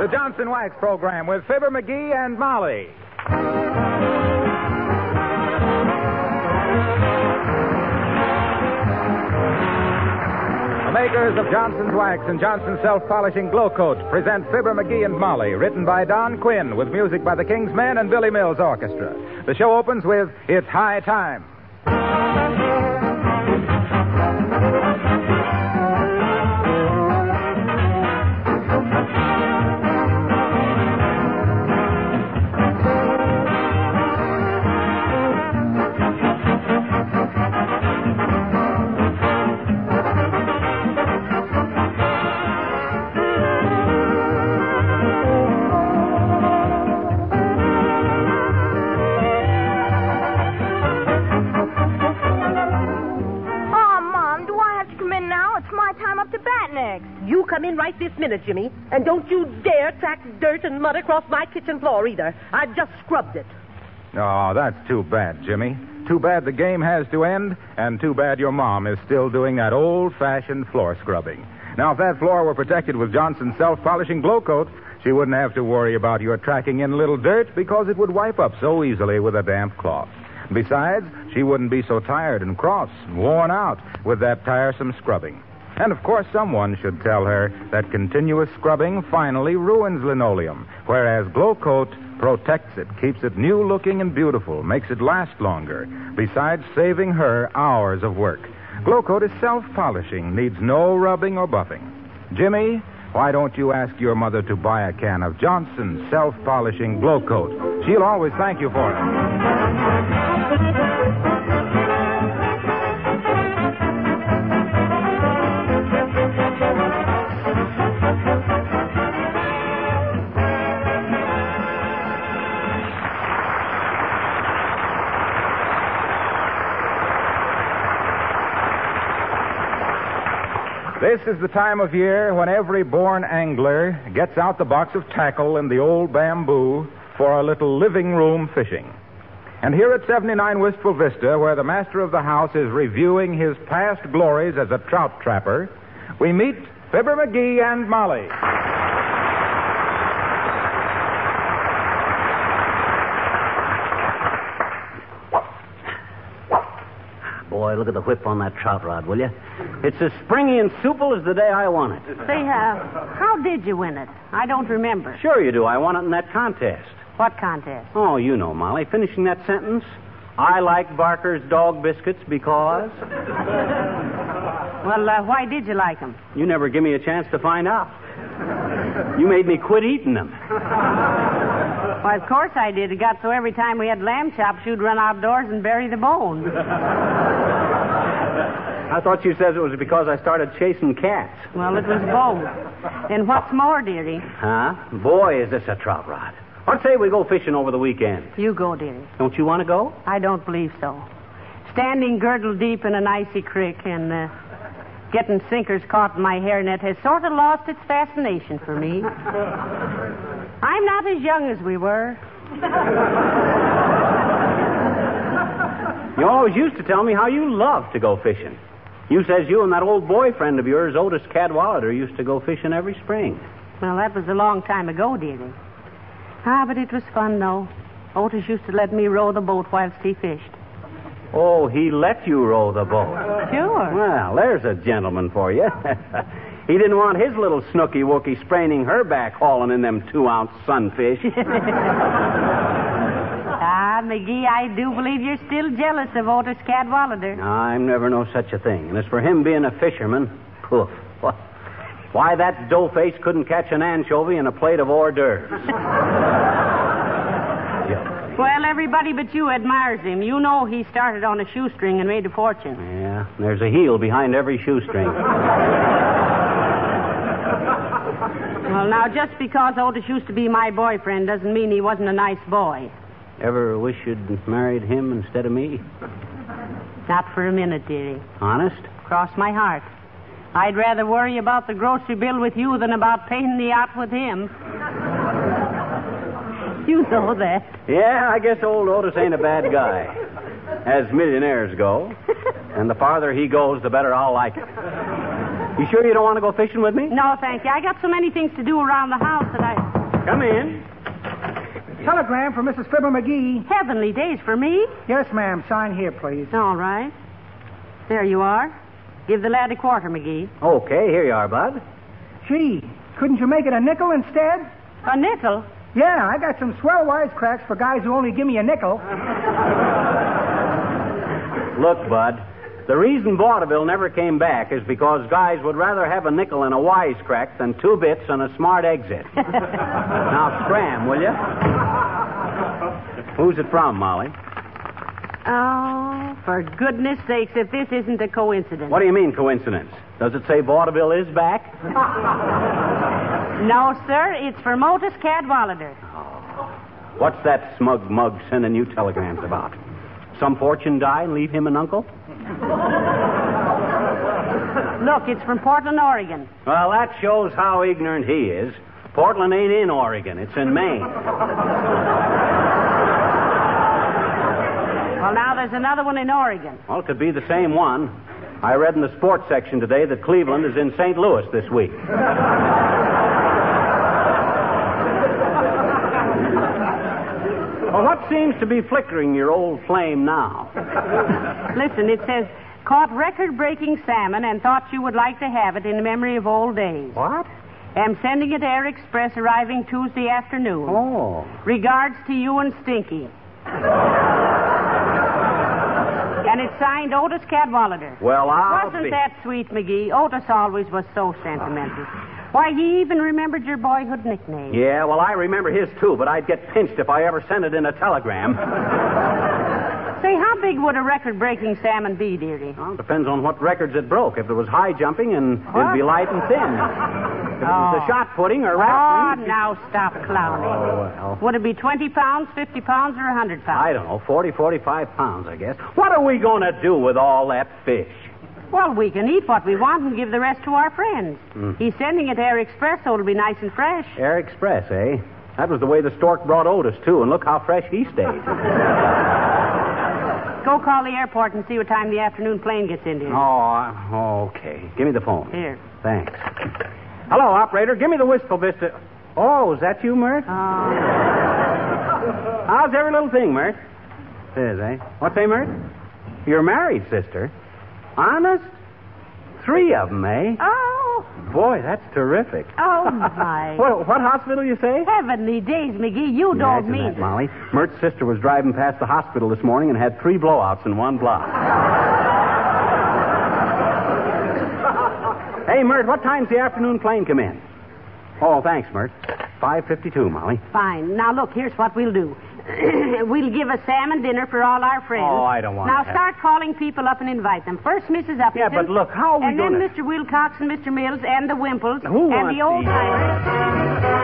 The Johnson Wax Program with Fibber McGee and Molly. The makers of Johnson's Wax and Johnson's Self Polishing Glow Coat present Fibber McGee and Molly, written by Don Quinn with music by the King's Men and Billy Mills Orchestra. The show opens with It's High Time. Bat next. You come in right this minute, Jimmy, and don't you dare track dirt and mud across my kitchen floor either. I've just scrubbed it. Oh, that's too bad, Jimmy. Too bad the game has to end, and too bad your mom is still doing that old fashioned floor scrubbing. Now, if that floor were protected with Johnson's self polishing glow coat, she wouldn't have to worry about your tracking in little dirt because it would wipe up so easily with a damp cloth. Besides, she wouldn't be so tired and cross and worn out with that tiresome scrubbing. And of course, someone should tell her that continuous scrubbing finally ruins linoleum, whereas Glow Coat protects it, keeps it new looking and beautiful, makes it last longer, besides saving her hours of work. Glow Coat is self polishing, needs no rubbing or buffing. Jimmy, why don't you ask your mother to buy a can of Johnson's self polishing Glow Coat? She'll always thank you for it. This is the time of year when every born angler gets out the box of tackle and the old bamboo for a little living room fishing. And here at 79 Wistful Vista, where the master of the house is reviewing his past glories as a trout trapper, we meet Fibber McGee and Molly. Boy, look at the whip on that trout rod, will you? It's as springy and supple as the day I won it. Say, uh, how did you win it? I don't remember. Sure you do. I won it in that contest. What contest? Oh, you know, Molly. Finishing that sentence. I like Barker's dog biscuits because. Well, uh, why did you like them? You never give me a chance to find out. You made me quit eating them. Why, of course I did. It got so every time we had lamb chops, you'd run outdoors and bury the bone. I thought you said it was because I started chasing cats. Well, it was both. And what's more, dearie? Huh? Boy, is this a trout rod. I'd say we go fishing over the weekend. You go, dearie. Don't you want to go? I don't believe so. Standing girdle deep in an icy creek and uh, getting sinkers caught in my hairnet has sort of lost its fascination for me. I'm not as young as we were. You always used to tell me how you loved to go fishing. You says you and that old boyfriend of yours, Otis Cadwallader, used to go fishing every spring. Well, that was a long time ago, dearie. Ah, but it was fun, though. Otis used to let me row the boat whilst he fished. Oh, he let you row the boat. Sure. Well, there's a gentleman for you. He didn't want his little snooky wookie spraining her back hauling in them two ounce sunfish. McGee, I do believe you're still jealous of Otis Cadwallader. I'm never know such a thing. And as for him being a fisherman, poof. Wh- Why, that doughface couldn't catch an anchovy in a plate of hors d'oeuvres. Yeah. Well, everybody but you admires him. You know he started on a shoestring and made a fortune. Yeah, there's a heel behind every shoestring. Well, now, just because Otis used to be my boyfriend doesn't mean he wasn't a nice boy. Ever wish you'd married him instead of me? Not for a minute, dearie. Honest? Cross my heart. I'd rather worry about the grocery bill with you than about paying the yacht with him. you know that. Yeah, I guess old Otis ain't a bad guy. As millionaires go. And the farther he goes, the better I'll like it. You sure you don't want to go fishing with me? No, thank you. I got so many things to do around the house that I. Come in. Telegram for Mrs. Fibber McGee. Heavenly days for me. Yes, ma'am. Sign here, please. All right. There you are. Give the lad a quarter, McGee. Okay, here you are, Bud. Gee, couldn't you make it a nickel instead? A nickel? Yeah, I got some swell wisecracks for guys who only give me a nickel. Look, Bud. The reason vaudeville never came back is because guys would rather have a nickel and a wisecrack than two bits and a smart exit. now scram, will you? Who's it from, Molly? Oh, for goodness sakes, if this isn't a coincidence. What do you mean, coincidence? Does it say vaudeville is back? No, sir, it's for Motus Cadwallader. What's that smug mug sending you telegrams about? Some fortune die and leave him an uncle? Look, it's from Portland, Oregon. Well, that shows how ignorant he is. Portland ain't in Oregon, it's in Maine. Well, now there's another one in Oregon. Well, it could be the same one. I read in the sports section today that Cleveland is in St. Louis this week. Well, what seems to be flickering your old flame now? Listen, it says, caught record breaking salmon and thought you would like to have it in memory of old days. What? Am sending it Air Express arriving Tuesday afternoon. Oh. Regards to you and Stinky. and it's signed Otis Cadwallader. Well, I'll Wasn't be... that sweet, McGee? Otis always was so sentimental. Why, he even remembered your boyhood nickname. Yeah, well, I remember his too, but I'd get pinched if I ever sent it in a telegram. Say, how big would a record-breaking salmon be, dearie? Well, depends on what records it broke. If it was high jumping, and it'd be light and thin. If it was the oh. shot putting or Oh, wrestling. now stop clowning. Oh, well. Would it be 20 pounds, 50 pounds, or 100 pounds? I don't know, 40, 45 pounds, I guess. What are we going to do with all that fish? Well, we can eat what we want and give the rest to our friends. Hmm. He's sending it Air Express, so it'll be nice and fresh. Air Express, eh? That was the way the stork brought Otis, too, and look how fresh he stayed. Go call the airport and see what time the afternoon plane gets in here. Oh, okay. Give me the phone. Here. Thanks. Hello, operator. Give me the Wistful Vista. Oh, is that you, Mert? Oh. How's every little thing, Mert? It is, eh? What's say, Mert? You're married, sister. Honest? Three of them, eh? Oh, Boy, that's terrific. oh, my. What, what hospital you say? Heavenly days, McGee, you don't Imagine mean that, Molly. Mert's sister was driving past the hospital this morning and had three blowouts in one block. hey, Mert, what time's the afternoon plane come in? Oh, thanks, Mert. 5.52, Molly. Fine. Now, look, here's what we'll do. we'll give a salmon dinner for all our friends. Oh, I don't want Now, that. start calling people up and invite them. First, Mrs. Uppington. Yeah, but look, how are we And then gonna- Mr. Wilcox and Mr. Mills and the Wimples Who and wants the old these? timers.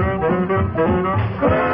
Thank you.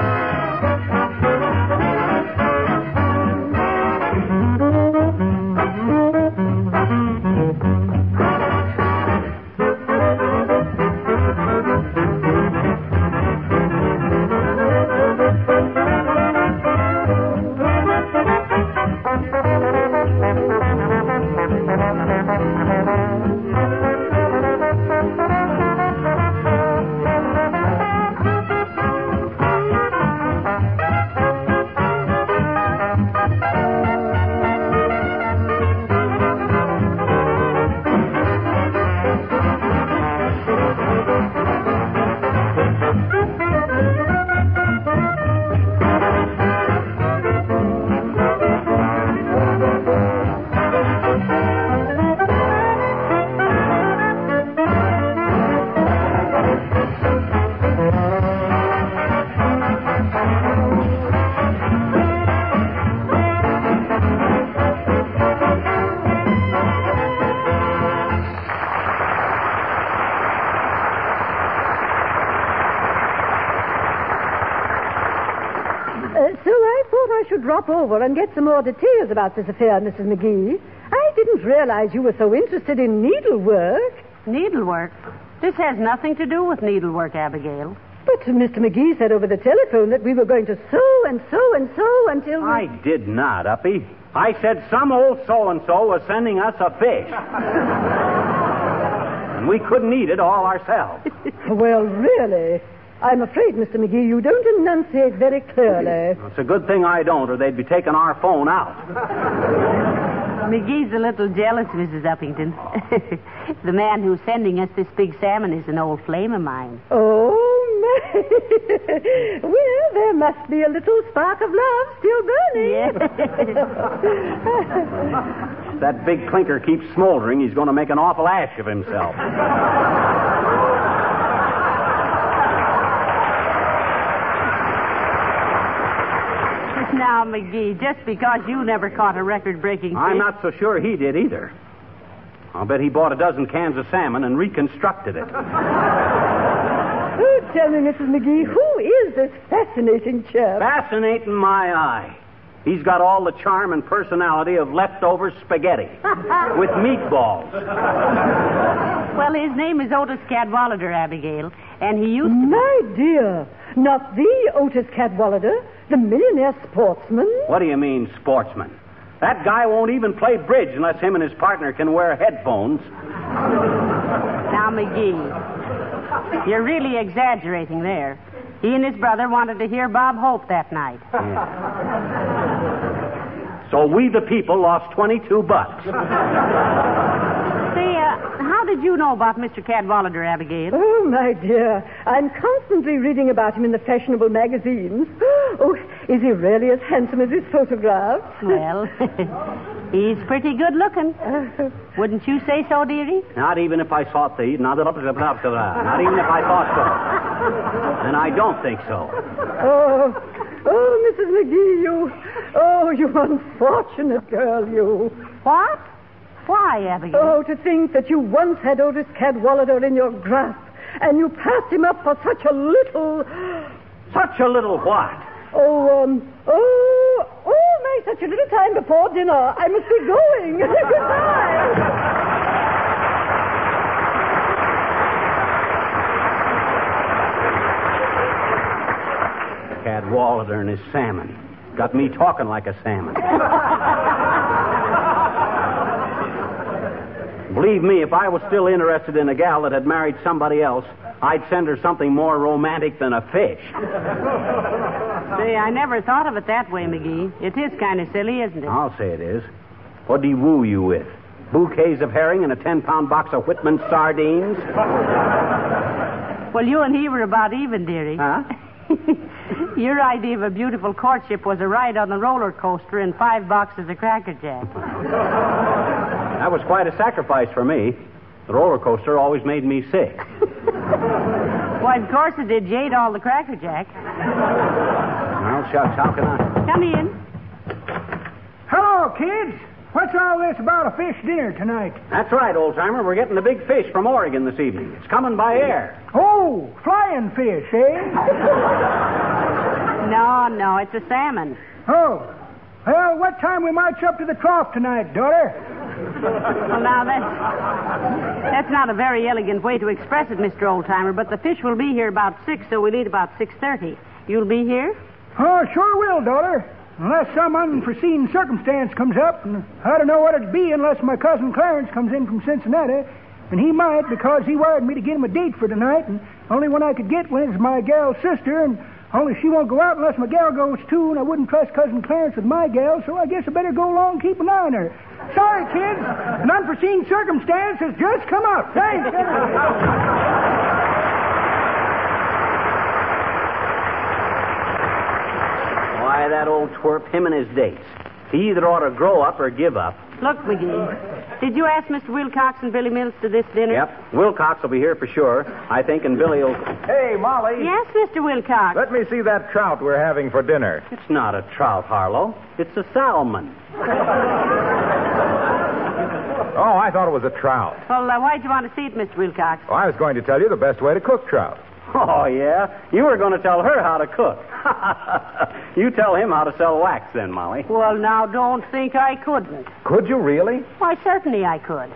Drop over and get some more details about this affair, Mrs. McGee. I didn't realize you were so interested in needlework. Needlework? This has nothing to do with needlework, Abigail. But Mr. McGee said over the telephone that we were going to sew and sew and sew until we... I did not, Uppy. I said some old so and so was sending us a fish. and we couldn't eat it all ourselves. well, really. I'm afraid, Mr. McGee, you don't enunciate very clearly. It's a good thing I don't, or they'd be taking our phone out. McGee's a little jealous, Mrs. Uppington. the man who's sending us this big salmon is an old flame of mine. Oh, my. well, there must be a little spark of love still burning. If that big clinker keeps smoldering, he's going to make an awful ash of himself. Now, McGee, just because you never caught a record breaking I'm not so sure he did either. I'll bet he bought a dozen cans of salmon and reconstructed it. Oh, tell me, Mrs. McGee, who is this fascinating chap? Fascinating my eye. He's got all the charm and personality of leftover spaghetti with meatballs. Well, his name is Otis Cadwallader, Abigail, and he used to. My dear, not the Otis Cadwallader, the millionaire sportsman. What do you mean, sportsman? That guy won't even play bridge unless him and his partner can wear headphones. Now, McGee, you're really exaggerating there. He and his brother wanted to hear Bob Hope that night. So we, the people, lost 22 bucks. Say, how did you know about Mr. Cadwallader, Abigail? Oh, my dear, I'm constantly reading about him in the fashionable magazines. Oh, is he really as handsome as his photographs? Well, he's pretty good looking. Wouldn't you say so, dearie? Not even if I thought the not, not even if I thought so. And I don't think so. Oh, oh, Mrs. McGee, you, oh, you unfortunate girl, you. What? Why, Abigail? Oh, to think that you once had Otis Cadwallader in your grasp, and you passed him up for such a little, Such a little what? oh, um, oh, oh, my, such a little time before dinner. I must be going. Goodbye. Cadwallader and his salmon. Got me talking like a salmon. Believe me, if I was still interested in a gal that had married somebody else, I'd send her something more romantic than a fish. Say, I never thought of it that way, McGee. It is kind of silly, isn't it? I'll say it is. What'd he woo you with? Bouquets of herring and a ten pound box of Whitman sardines? Well, you and he were about even, dearie. Huh? Your idea of a beautiful courtship was a ride on the roller coaster and five boxes of Cracker Jack. That was quite a sacrifice for me. The roller coaster always made me sick. Why, of course it did. You ate all the Cracker Jack. Well, shucks, how can I? Come in. Hello, kids. What's all this about a fish dinner tonight? That's right, old timer. We're getting a big fish from Oregon this evening. It's coming by air. Oh, flying fish, eh? No, no, it's a salmon. Oh. Well, what time we march up to the trough tonight, daughter? Well, now that's that's not a very elegant way to express it, Mr. Oldtimer. But the fish will be here about six, so we'll eat about six thirty. You'll be here? Oh, sure will, daughter. Unless some unforeseen circumstance comes up, and I don't know what it'd be unless my cousin Clarence comes in from Cincinnati. And he might because he wired me to get him a date for tonight, and only one I could get was my gal's sister, and only she won't go out unless my gal goes too, and I wouldn't trust cousin Clarence with my gal, so I guess I better go along and keep an eye on her. Sorry, kids. An unforeseen circumstance has just come up. Thanks. Why, that old twerp, him and his dates. He either ought to grow up or give up. Look, McGee. Did you ask Mr. Wilcox and Billy Mills to this dinner? Yep. Wilcox will be here for sure, I think, and Billy will. Hey, Molly. Yes, Mr. Wilcox. Let me see that trout we're having for dinner. It's not a trout, Harlow. It's a salmon. Oh, I thought it was a trout. Well, uh, why'd you want to see it, Mr. Wilcox? Well, I was going to tell you the best way to cook trout. Oh, yeah? You were going to tell her how to cook. You tell him how to sell wax then, Molly. Well, now, don't think I couldn't. Could you really? Why, certainly I could.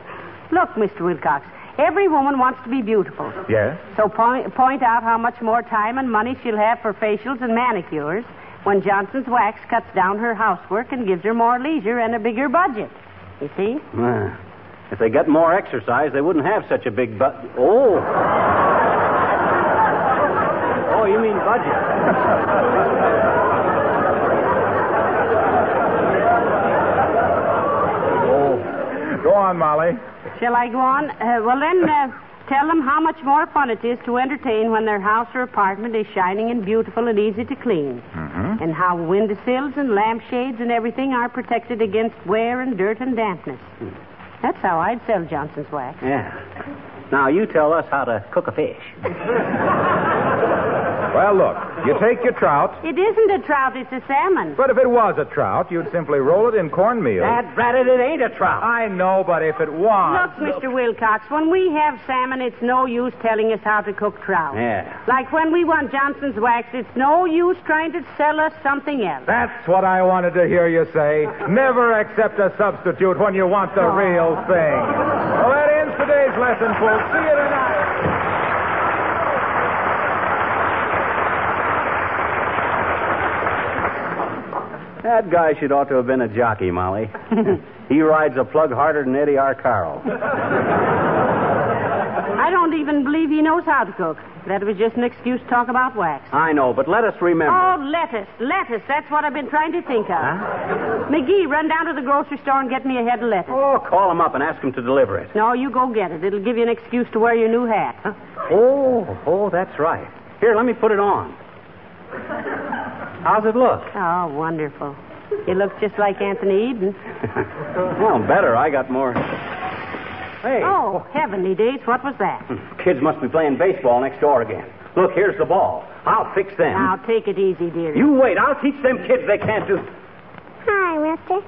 Look, Mr. Wilcox, every woman wants to be beautiful. Yes. So point, point out how much more time and money she'll have for facials and manicures when Johnson's Wax cuts down her housework and gives her more leisure and a bigger budget. You see? Ah, if they get more exercise, they wouldn't have such a big butt. Oh. oh, you mean budget. Oh. Go on, Molly. Shall I go on? Uh, well, then, uh, tell them how much more fun it is to entertain when their house or apartment is shining and beautiful and easy to clean. Mm-hmm. And how windowsills and lampshades and everything are protected against wear and dirt and dampness. That's how I'd sell Johnson's wax. Yeah. Now, you tell us how to cook a fish. Well, look, you take your trout, It isn't a trout, it's a salmon. but if it was a trout, you'd simply roll it in cornmeal. That ratted it ain't a trout. I know, but if it was. Look, Mr. Wilcox, when we have salmon, it's no use telling us how to cook trout. Yeah. Like when we want Johnson's wax, it's no use trying to sell us something else. That's what I wanted to hear you say. Never accept a substitute when you want the real thing. Well, that ends today's lesson, folks. See you tonight. That guy should ought to have been a jockey, Molly. he rides a plug harder than Eddie Arcaro. I don't even believe he knows how to cook. That was just an excuse to talk about wax. I know, but let us remember. Oh, lettuce, lettuce. That's what I've been trying to think of. McGee, run down to the grocery store and get me a head of lettuce. Oh, call him up and ask him to deliver it. No, you go get it. It'll give you an excuse to wear your new hat. Oh, oh, that's right. Here, let me put it on. How's it look? Oh, wonderful. You look just like Anthony Eden. well, better. I got more. Hey, Oh, heavenly days, what was that? kids must be playing baseball next door again. Look, here's the ball. I'll fix them. Now, take it easy, dear. You wait. I'll teach them kids they can't do. Hi, mister.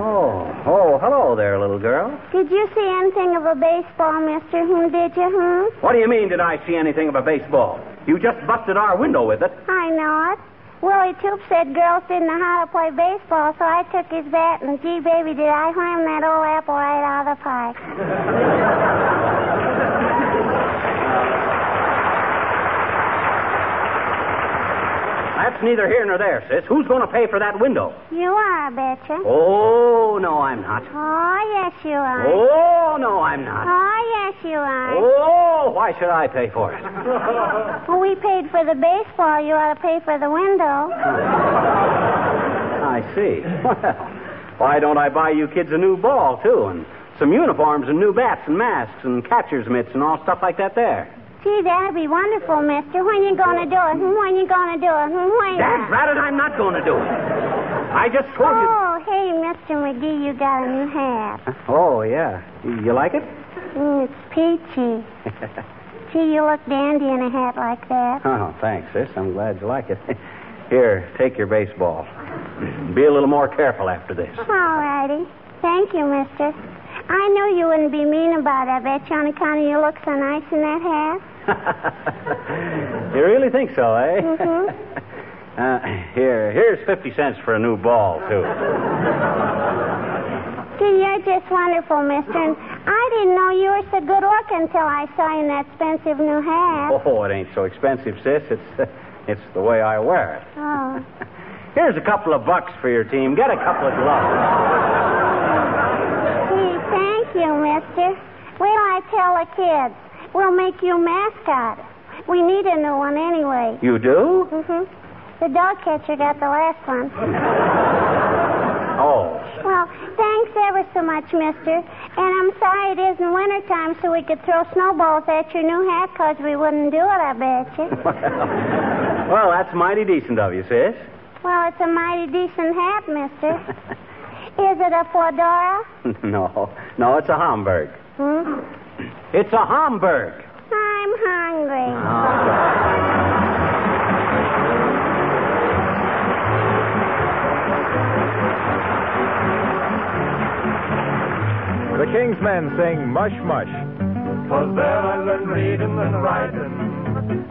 Oh, oh, hello there, little girl. Did you see anything of a baseball, mister? Hmm, did you, hmm? What do you mean, did I see anything of a baseball? You just busted our window with it. I know it. Willie Toop said girls didn't know how to play baseball, so I took his bat, and gee, baby, did I wham that old apple right out of the park. That's neither here nor there, sis. Who's going to pay for that window? You are, I betcha. Oh, no, I'm not. Oh, yes, you are. Oh, no, I'm not. Oh, yes, you are. Oh, Oh, why should I pay for it? Well, we paid for the baseball. You ought to pay for the window. I see. Well, why don't I buy you kids a new ball, too, and some uniforms and new bats and masks and catcher's mitts and all stuff like that there? Gee, that'd be wonderful, mister. When you gonna do it? When you gonna do it? When? Dad, ratted, I'm not going to do it. I just told you. Oh, hey, Mr. McGee, you got a new hat. Oh, yeah. You like it? Mm, it's peachy. Gee, you look dandy in a hat like that. Oh, thanks, sis. I'm glad you like it. Here, take your baseball. Be a little more careful after this. All righty. Thank you, mister. I knew you wouldn't be mean about it. I bet you on account of you look so nice in that hat. you really think so, eh? Mm-hmm. Uh, here, here's 50 cents for a new ball, too. Gee, you're just wonderful, mister. And I didn't know you were so good looking until I saw you in that expensive new hat. Oh, it ain't so expensive, sis. It's, it's the way I wear it. Oh. Here's a couple of bucks for your team. Get a couple of gloves. Gee, thank you, mister. Wait till I tell the kids. We'll make you mascot. We need a new one anyway. You do? Mm-hmm. The dog catcher got the last one. Oh. Well, thanks ever so much, mister. And I'm sorry it isn't wintertime so we could throw snowballs at your new hat 'cause we wouldn't do it, I bet you. Well, that's mighty decent of you, sis. Well, it's a mighty decent hat, mister. Is it a fedora? no, no, it's a Hamburg. Hmm? It's a Hamburg. I'm hungry. The King's Men sing Mush Mush. Was there I learned reading and writing.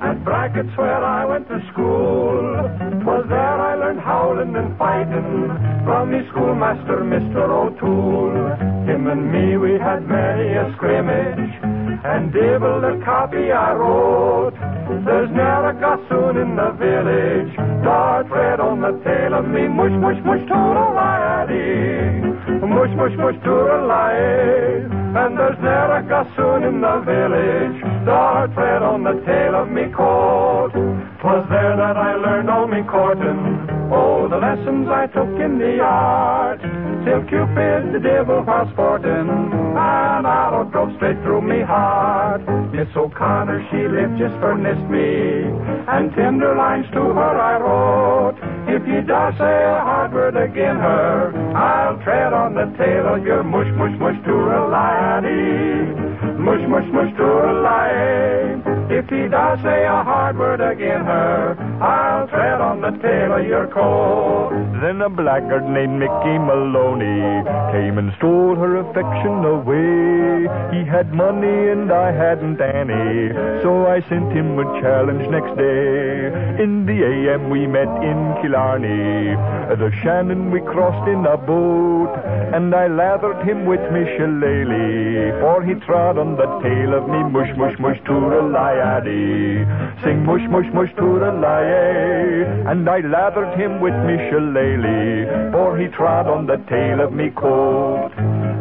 At brackets where I went to school. Twas there I learned quarreling and fighting from the schoolmaster, Mr. O'Toole. Him and me, we had many a scrimmage and devil the copy I wrote. There's ne'er a gossoon in the village, dart red on the tail of me, mush, mush, mush, toodle-lie-dee. Mush, mush, mush, toodle-lie. And there's ne'er a gossoon in the village, dart red on the tail of me coat. 'Twas there that I learned all me courting, oh, the lessons I took in the art. Till Cupid, the devil, was sporting, an arrow drove straight through me heart. Miss O'Connor, she lived just for nest me, and tender lines to her I wrote. If you dare say a hard word again her, I'll tread on the tail of your mush, mush, mush, to a laddie. Mush, mush, mush, to a lie. If he does say a hard word again her, I'll tread on the tail of your coat. Then a blackguard named Mickey Maloney came and stole her affection away. He had money and I hadn't any, so I sent him a challenge next day. In the AM we met in Killarney. The Shannon we crossed in a boat, and I lathered him with shillelagh, for he trod on the tail of me mush mush mush toodle-lie-addy. Sing mush mush mush toodle-lie, and I lathered him with me shillelagh, for he trod on the tail of me coat.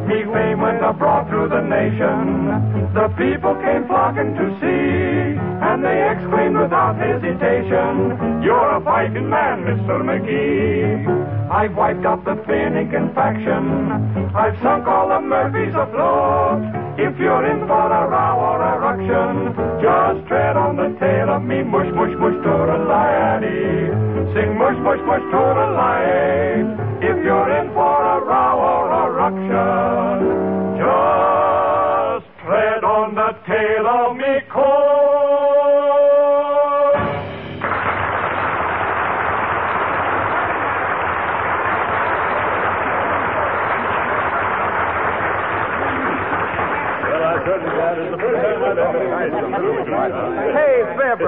Me fame went abroad through the nation. The people came flocking to see, and they exclaimed without hesitation, You're a fighting man, Mr. McGee. I've wiped out the Finnegan faction. I've sunk all the Murphys afloat. If you're in for a row or a ruction, just tread on the tail of me, mush, mush, mush, toodle-lie-addy. Sing mush, mush, mush, toodle-lie. If you're in for a row or a ruction,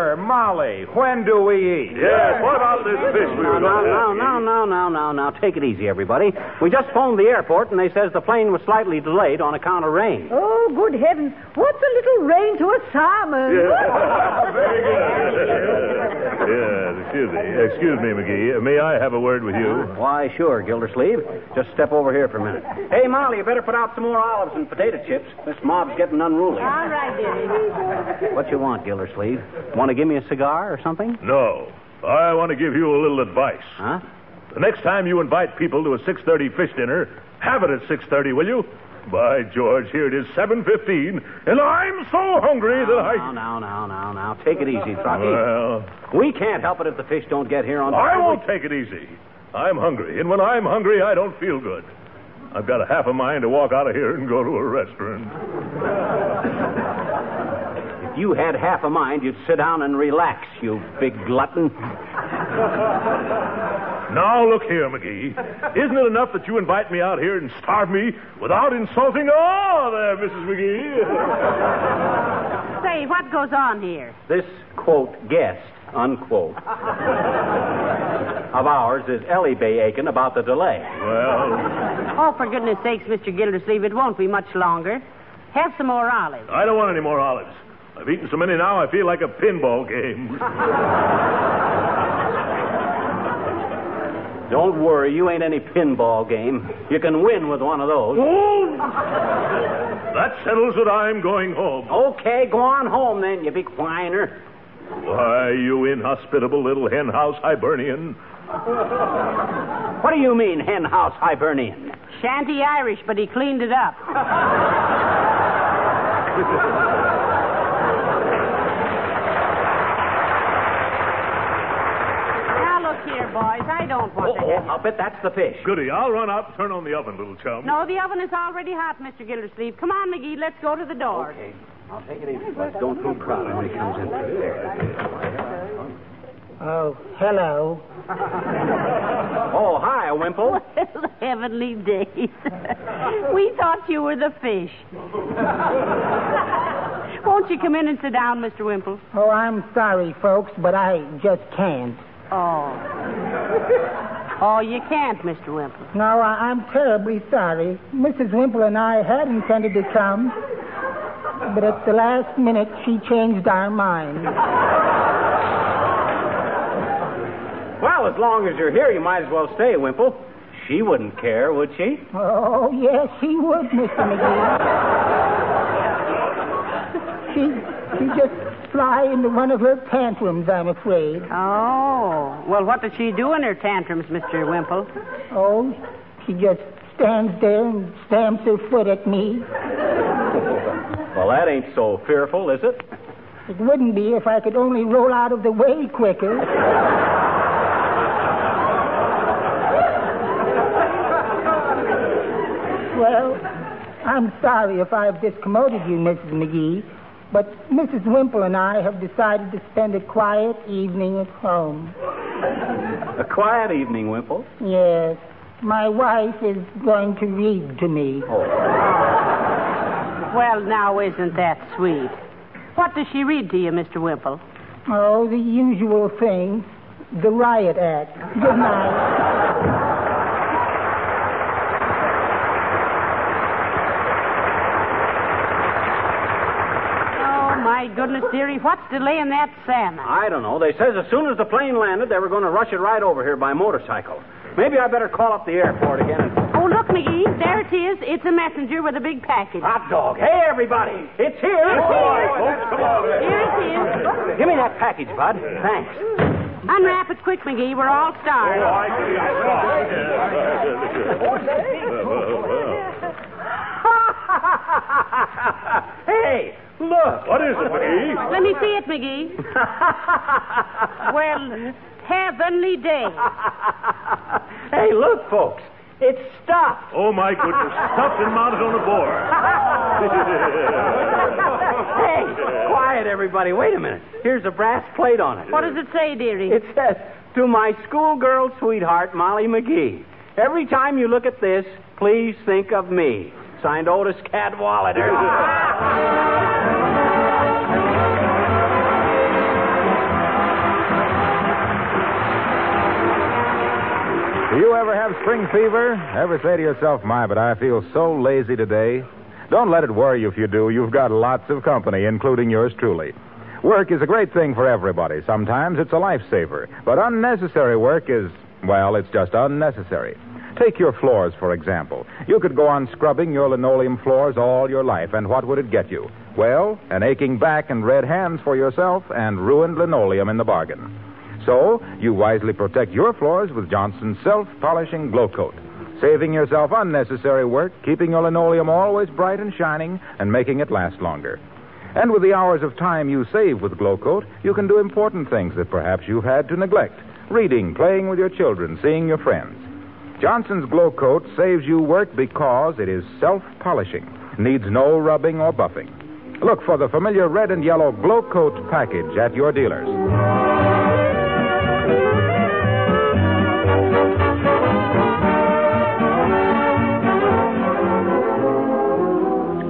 Fibber, Molly, when do we eat? Yes, what about this fish we were Now, going now, now, now, now, now, now, take it easy, everybody. We just phoned the airport, and they says the plane was slightly delayed on account of rain. Oh, good heavens. What's a little rain to a salmon? Very good. Yes, excuse me. Excuse me, McGee. May I have a word with you? Why, sure, Gildersleeve. Just step over here for a minute. Hey, Molly, you better put out some more olives and potato chips. This mob's getting unruly. All right, dearie. What you want, Gildersleeve? Want to give me a cigar or something? No. I want to give you a little advice. Huh? The next time you invite people to a 6.30 fish dinner, have it at 6.30, will you? By George, here it is 7.15, and I'm so hungry that I... Now, now, now, now, now. Take it easy, Throcky. Well, We can't help it if the fish don't get here on time. I won't take it easy. I'm hungry, and when I'm hungry, I don't feel good. I've got a half a mind to walk out of here and go to a restaurant. If you had half a mind, you'd sit down and relax, you big glutton. Now, look here, McGee. Isn't it enough that you invite me out here and starve me without insulting... Oh, there, Mrs. McGee. Say, what goes on here? This, quote, guest, unquote, of ours is Ellie Bay Aiken about the delay. well, Oh, for goodness sakes, Mr. Gildersleeve, it won't be much longer. Have some more olives. I don't want any more olives. I've eaten so many now, I feel like a pinball game. Don't worry, you ain't any pinball game. You can win with one of those. That settles it. I'm going home. Okay, go on home then, you big whiner. Why, you inhospitable little henhouse Hibernian. What do you mean, henhouse Hibernian? Shanty Irish, but he cleaned it up. now, look here, boys. I don't want Oh, to oh, have I'll bet that's the fish. Goody, I'll run out and turn on the oven, little chum. No, the oven is already hot, Mr. Gildersleeve. Come on, McGee, let's go to the door. Okay. I'll take it easy, but don't too proud when he comes in. Oh, hello. Oh, hi, Wimple. Well, heavenly days. we thought you were the fish. Won't you come in and sit down, Mr. Wimple? Oh, I'm sorry, folks, but I just can't. Oh. Oh, you can't, Mr. Wimple. No, I, I'm terribly sorry. Mrs. Wimple and I had intended to come, but at the last minute she changed our mind. Well, as long as you're here, you might as well stay, Wimple. She wouldn't care, would she? Oh, yes, she would, Mr. McGee. she, she just fly into one of her tantrums, I'm afraid. Oh. Well, what does she do in her tantrums, Mr. Wimple? Oh, she just stands there and stamps her foot at me. Well, that ain't so fearful, is it? It wouldn't be if I could only roll out of the way quicker. well, I'm sorry if I've discommoded you, Mrs. McGee, but Mrs. Wimple and I have decided to spend a quiet evening at home. A quiet evening, Wimple. Yes. My wife is going to read to me. Oh. Well, now, isn't that sweet? What does she read to you, Mr. Wimple? Oh, the usual thing. The Riot Act. Good night. my goodness, dearie, what's delaying that salmon? I don't know. They says as soon as the plane landed, they were going to rush it right over here by motorcycle. Maybe I better call up the airport again and... Oh, look, McGee, there it is. It's a messenger with a big package. Hot dog. Hey, everybody. It's here. Oh, here it is. Give me that package, Bud. Thanks. Unwrap it quick, McGee. We're all starved. Oh, hey, look. What is it, McGee? Let me see it, McGee. well, heavenly day. hey, look, folks. It's stuffed. Oh, my goodness. Stuffed and mounted on a board. hey, quiet, everybody. Wait a minute. Here's a brass plate on it. What does it say, dearie? It says, To my schoolgirl sweetheart, Molly McGee. Every time you look at this, please think of me. Signed Otis Cadwallader. Do you ever have spring fever? Ever say to yourself, my, but I feel so lazy today? Don't let it worry you if you do. You've got lots of company, including yours truly. Work is a great thing for everybody. Sometimes it's a lifesaver. But unnecessary work is, well, it's just unnecessary. Take your floors, for example. You could go on scrubbing your linoleum floors all your life, and what would it get you? Well, an aching back and red hands for yourself, and ruined linoleum in the bargain. So, you wisely protect your floors with Johnson's self polishing glow coat, saving yourself unnecessary work, keeping your linoleum always bright and shining, and making it last longer. And with the hours of time you save with Glow Coat, you can do important things that perhaps you've had to neglect reading, playing with your children, seeing your friends. Johnson's Glow Coat saves you work because it is self polishing, needs no rubbing or buffing. Look for the familiar red and yellow Glow Coat package at your dealers.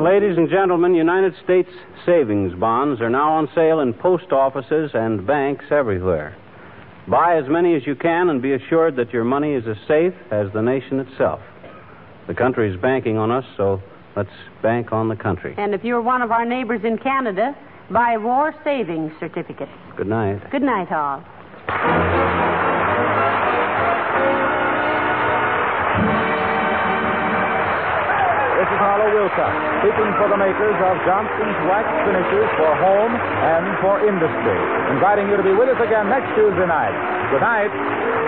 Ladies and gentlemen, United States savings bonds are now on sale in post offices and banks everywhere. Buy as many as you can and be assured that your money is as safe as the nation itself. The country is banking on us, so let's bank on the country. And if you're one of our neighbors in Canada, buy war savings certificates. Good night. Good night, all. Wilcox, speaking for the makers of Johnson's Wax Finishers for home and for industry, inviting you to be with us again next Tuesday night. Good night.